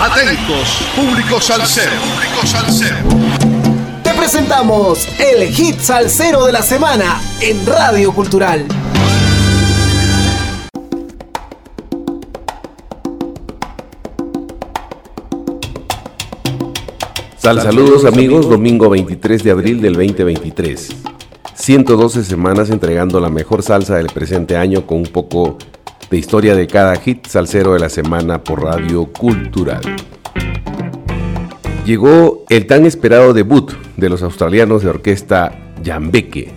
Atentos, público salsero. Público salsero. Te presentamos el hit salsero de la semana en Radio Cultural. Sal saludos amigos, domingo 23 de abril del 2023. 112 semanas entregando la mejor salsa del presente año con un poco de historia de cada hit salsero de la semana por Radio Cultural. Llegó el tan esperado debut de los australianos de orquesta Yambeque.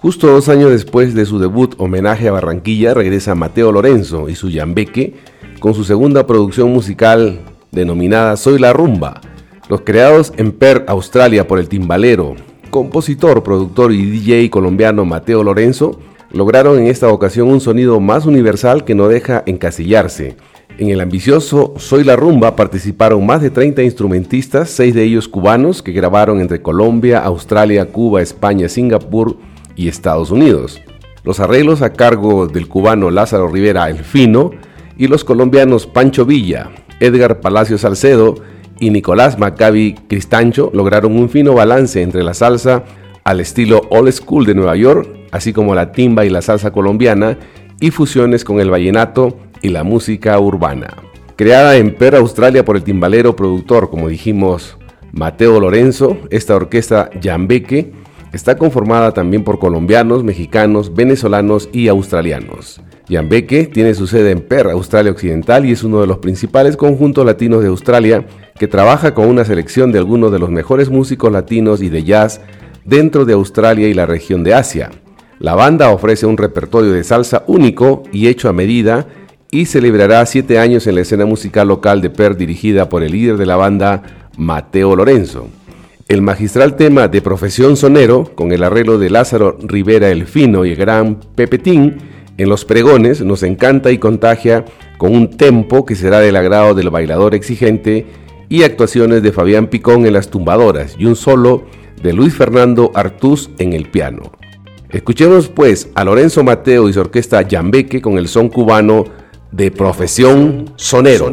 Justo dos años después de su debut homenaje a Barranquilla regresa Mateo Lorenzo y su Yambeque con su segunda producción musical denominada Soy la Rumba. Los creados en Perth, Australia por el timbalero, compositor, productor y DJ colombiano Mateo Lorenzo lograron en esta ocasión un sonido más universal que no deja encasillarse. En el ambicioso Soy la Rumba participaron más de 30 instrumentistas, seis de ellos cubanos, que grabaron entre Colombia, Australia, Cuba, España, Singapur y Estados Unidos. Los arreglos a cargo del cubano Lázaro Rivera El Fino y los colombianos Pancho Villa, Edgar Palacio Salcedo y Nicolás Maccabi Cristancho lograron un fino balance entre la salsa al estilo old school de Nueva York así como la timba y la salsa colombiana, y fusiones con el vallenato y la música urbana. Creada en Per, Australia por el timbalero productor, como dijimos, Mateo Lorenzo, esta orquesta Yambeque está conformada también por colombianos, mexicanos, venezolanos y australianos. Yambeque tiene su sede en Per, Australia Occidental y es uno de los principales conjuntos latinos de Australia que trabaja con una selección de algunos de los mejores músicos latinos y de jazz dentro de Australia y la región de Asia. La banda ofrece un repertorio de salsa único y hecho a medida y celebrará siete años en la escena musical local de Per dirigida por el líder de la banda, Mateo Lorenzo. El magistral tema de Profesión Sonero, con el arreglo de Lázaro Rivera el Fino y el gran Pepetín, en los pregones nos encanta y contagia con un tempo que será del agrado del bailador exigente y actuaciones de Fabián Picón en las tumbadoras y un solo de Luis Fernando Artús en el piano. Escuchemos pues a Lorenzo Mateo y su orquesta Yambeque con el son cubano de profesión sonero.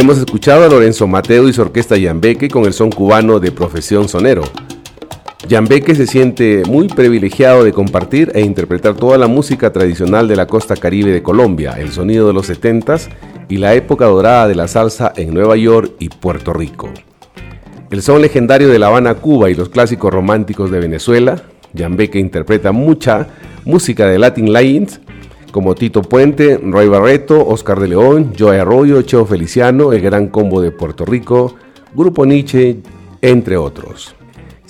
Hemos escuchado a Lorenzo Mateo y su orquesta Yambeque con el son cubano de profesión sonero. Yambeque se siente muy privilegiado de compartir e interpretar toda la música tradicional de la costa caribe de Colombia, el sonido de los 70s y la época dorada de la salsa en Nueva York y Puerto Rico. El son legendario de La Habana, Cuba y los clásicos románticos de Venezuela, Yambeque interpreta mucha música de Latin Lines como Tito Puente, Roy Barreto, Oscar de León, Joe Arroyo, Cheo Feliciano, el Gran Combo de Puerto Rico, Grupo Nietzsche, entre otros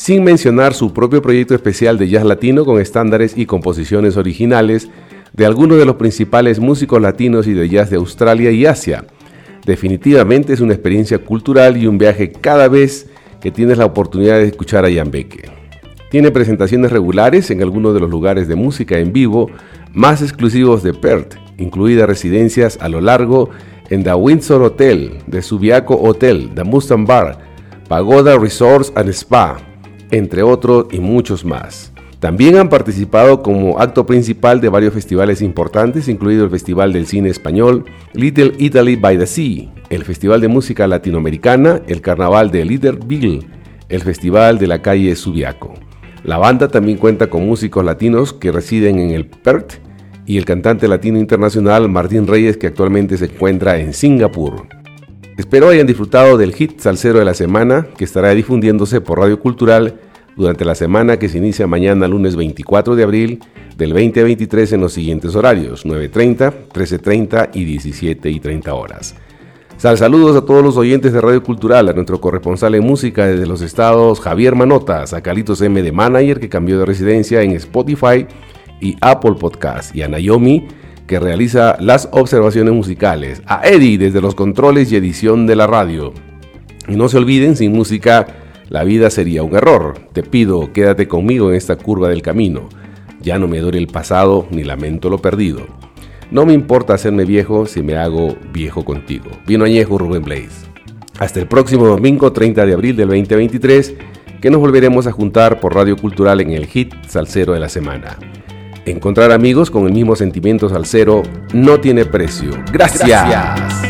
sin mencionar su propio proyecto especial de jazz latino con estándares y composiciones originales de algunos de los principales músicos latinos y de jazz de Australia y Asia. Definitivamente es una experiencia cultural y un viaje cada vez que tienes la oportunidad de escuchar a Beque. Tiene presentaciones regulares en algunos de los lugares de música en vivo más exclusivos de Perth, incluidas residencias a lo largo en The Windsor Hotel, The Subiaco Hotel, The Mustang Bar, Pagoda Resorts and Spa, entre otros y muchos más. También han participado como acto principal de varios festivales importantes, incluido el Festival del Cine Español, Little Italy by the Sea, el Festival de Música Latinoamericana, el Carnaval de Leaderville, el Festival de la Calle Subiaco. La banda también cuenta con músicos latinos que residen en el Perth y el cantante latino internacional Martín Reyes que actualmente se encuentra en Singapur. Espero hayan disfrutado del hit salsero de la semana que estará difundiéndose por Radio Cultural durante la semana que se inicia mañana lunes 24 de abril del 2023 en los siguientes horarios 9.30, 13.30 y 17.30 horas. Sal saludos a todos los oyentes de Radio Cultural, a nuestro corresponsal en música desde los estados Javier Manotas, a Calitos M de Manager que cambió de residencia en Spotify y Apple Podcast y a Naomi que realiza las observaciones musicales, a Eddie desde los controles y edición de la radio. Y no se olviden, sin música la vida sería un error. Te pido, quédate conmigo en esta curva del camino. Ya no me duele el pasado ni lamento lo perdido. No me importa hacerme viejo si me hago viejo contigo. Vino añejo Rubén Blaze. Hasta el próximo domingo 30 de abril del 2023, que nos volveremos a juntar por Radio Cultural en el hit Salcero de la semana. Encontrar amigos con el mismo sentimiento salsero no tiene precio. Gracias.